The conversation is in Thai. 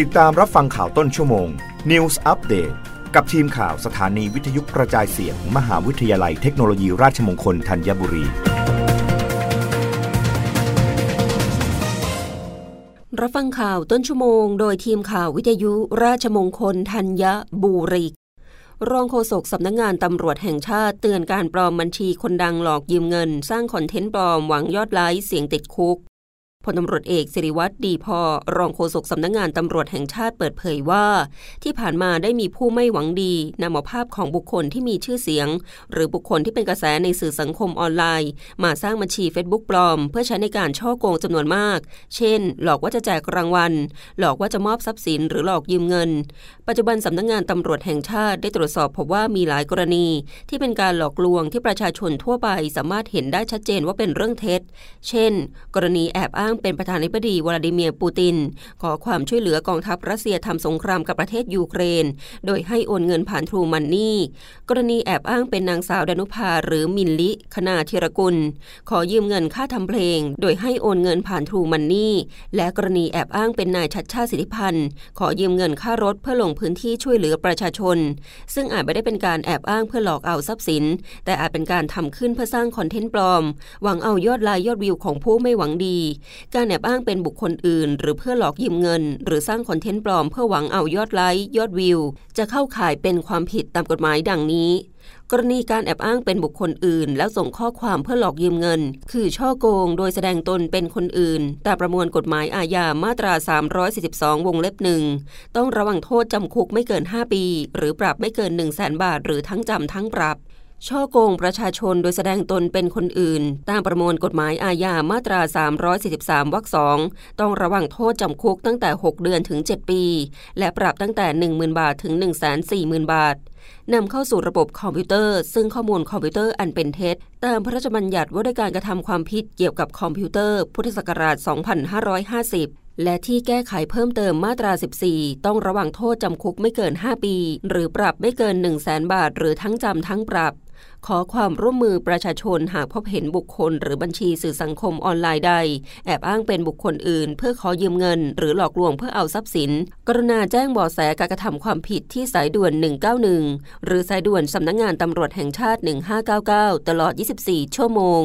ติดตามรับฟังข่าวต้นชั่วโมง News Update กับทีมข่าวสถานีวิทยุกระจายเสียงมหาวิทยาลัยเทคโนโลยีราชมงคลธัญบุรี รับฟังข่าวต้นชั่วโมง โดยทีมข่าววิทยุราชมงคลธัญบุรีรองโฆษกสำนักงงานตำรวจแห่งชาติเตือนการปลอมบัญชีคนดังหลอกยืมเงิน สร้างคอนเทนต์ปลอมหวังยอดไลค์เสียงติดคุก พันตำรวจเอกศิริวัฒน์ ดีพอ รองโฆษกสำนักงงานตำรวจแห่งชาติเปิดเผยว่า ที่ผ่านมาได้มีผู้ไม่หวังดีนำเอาภาพของบุคคลที่มีชื่อเสียง หรือบุคคลที่เป็นกระแสในสื่อสังคมออนไลน์ มาสร้างบัญชีเฟซบุ๊กปลอม เพื่อใช้ในการช่อโกงจำนวนมาก เช่น หลอกว่าจะแจกรางวัล หลอกว่าจะมอบทรัพย์สินหรือหลอกยืมเงิน ปัจจุบันสำนักงงานตำรวจแห่งชาติได้ตรวจสอบพบว่ามีหลายกรณี ที่เป็นการหลอกลวงที่ประชาชนทั่วไปสามารถเห็นได้ชัดเจนว่าเป็นเรื่องเท็จ เช่น กรณีแอบอ้างเป็นประธานาธิบดีวลาดิเมียร์ปูติน ขอความช่วยเหลือกองทัพรัสเซียทำสงครามกับประเทศยูเครน โดยให้โอนเงินผ่านทรูมันนี่ กรณีแอบอ้างเป็นนางสาวดนุภาหรือมินลิคณาธิรกุล ขอยืมเงินค่าทำเพลง โดยให้โอนเงินผ่านทรูมันนี่และกรณีแอบอ้างเป็นนายชัดชาติสิทธิพันธ์ขอยืมเงินค่ารถเพื่อลงพื้นที่ช่วยเหลือประชาชน ซึ่งอาจไม่ได้เป็นการแอบอ้างเพื่อหลอกเอาทรัพย์สิน แต่อาจเป็นการทำขึ้นเพื่อสร้างคอนเทนต์ปลอม หวังเอายอดไลค์ยอดวิวของผู้ไม่หวังดีการแอบอ้างเป็นบุคคลอื่น หรือเพื่อหลอกยืมเงิน หรือสร้างคอนเทนต์ปลอมเพื่อหวังเอายอดไลค์ยอดวิว จะเข้าข่ายเป็นความผิดตามกฎหมายดังนี้ กรณีการแอบอ้างเป็นบุคคลอื่น แล้วส่งข้อความเพื่อหลอกยืมเงิน คือช่อโกงโดยแสดงตนเป็นคนอื่น ตามประมวลกฎหมายอาญามาตรา 342 วงเล็บหนึ่งต้องระวังโทษจำคุกไม่เกิน 5 ปี หรือปรับไม่เกิน 100,000 บาท หรือทั้งจำทั้งปรับ ช่อโกงประชาชนโดยแสดงตนเป็นคนอื่น ตามประมวลกฎหมายอาญามาตรา 343 วรรคสองต้องระวังโทษจำคุกตั้งแต่ 6 เดือนถึง 7 ปี และปรับตั้งแต่ 10,000 บาทถึง 140,000 บาทนำเข้าสู่ระบบคอมพิวเตอร์ ซึ่งข้อมูลคอมพิวเตอร์อันเป็นเท็จตามพระราชบัญญัติว่าด้วยการกระทำความผิดเกี่ยวกับคอมพิวเตอร์ พุทธศักราช 2550 และที่แก้ไขเพิ่มเติมมาตรา 14 ต้องระวังโทษจำคุกไม่เกิน 5 ปี หรือปรับไม่เกิน 1 0 0 0 0แบาท หรือทั้งจำทั้งปรับ ขอความร่วมมือประชาชนหากพบเห็นบุคคล หรือบัญชีสื่อสังคมออนไลน์ใด แอบอ้างเป็นบุคคลอื่น เพื่อขอยืมเงิน หรือหลอกลวงเพื่อเอาทรัพย์สิน กรุณาแจ้งเบาะแสการกระทำความผิดที่สายด่วน 191 หรือสายด่วนสำนักงงานตำรวจแห่งชาติ 1599 ตลอด 24 ชั่วโมง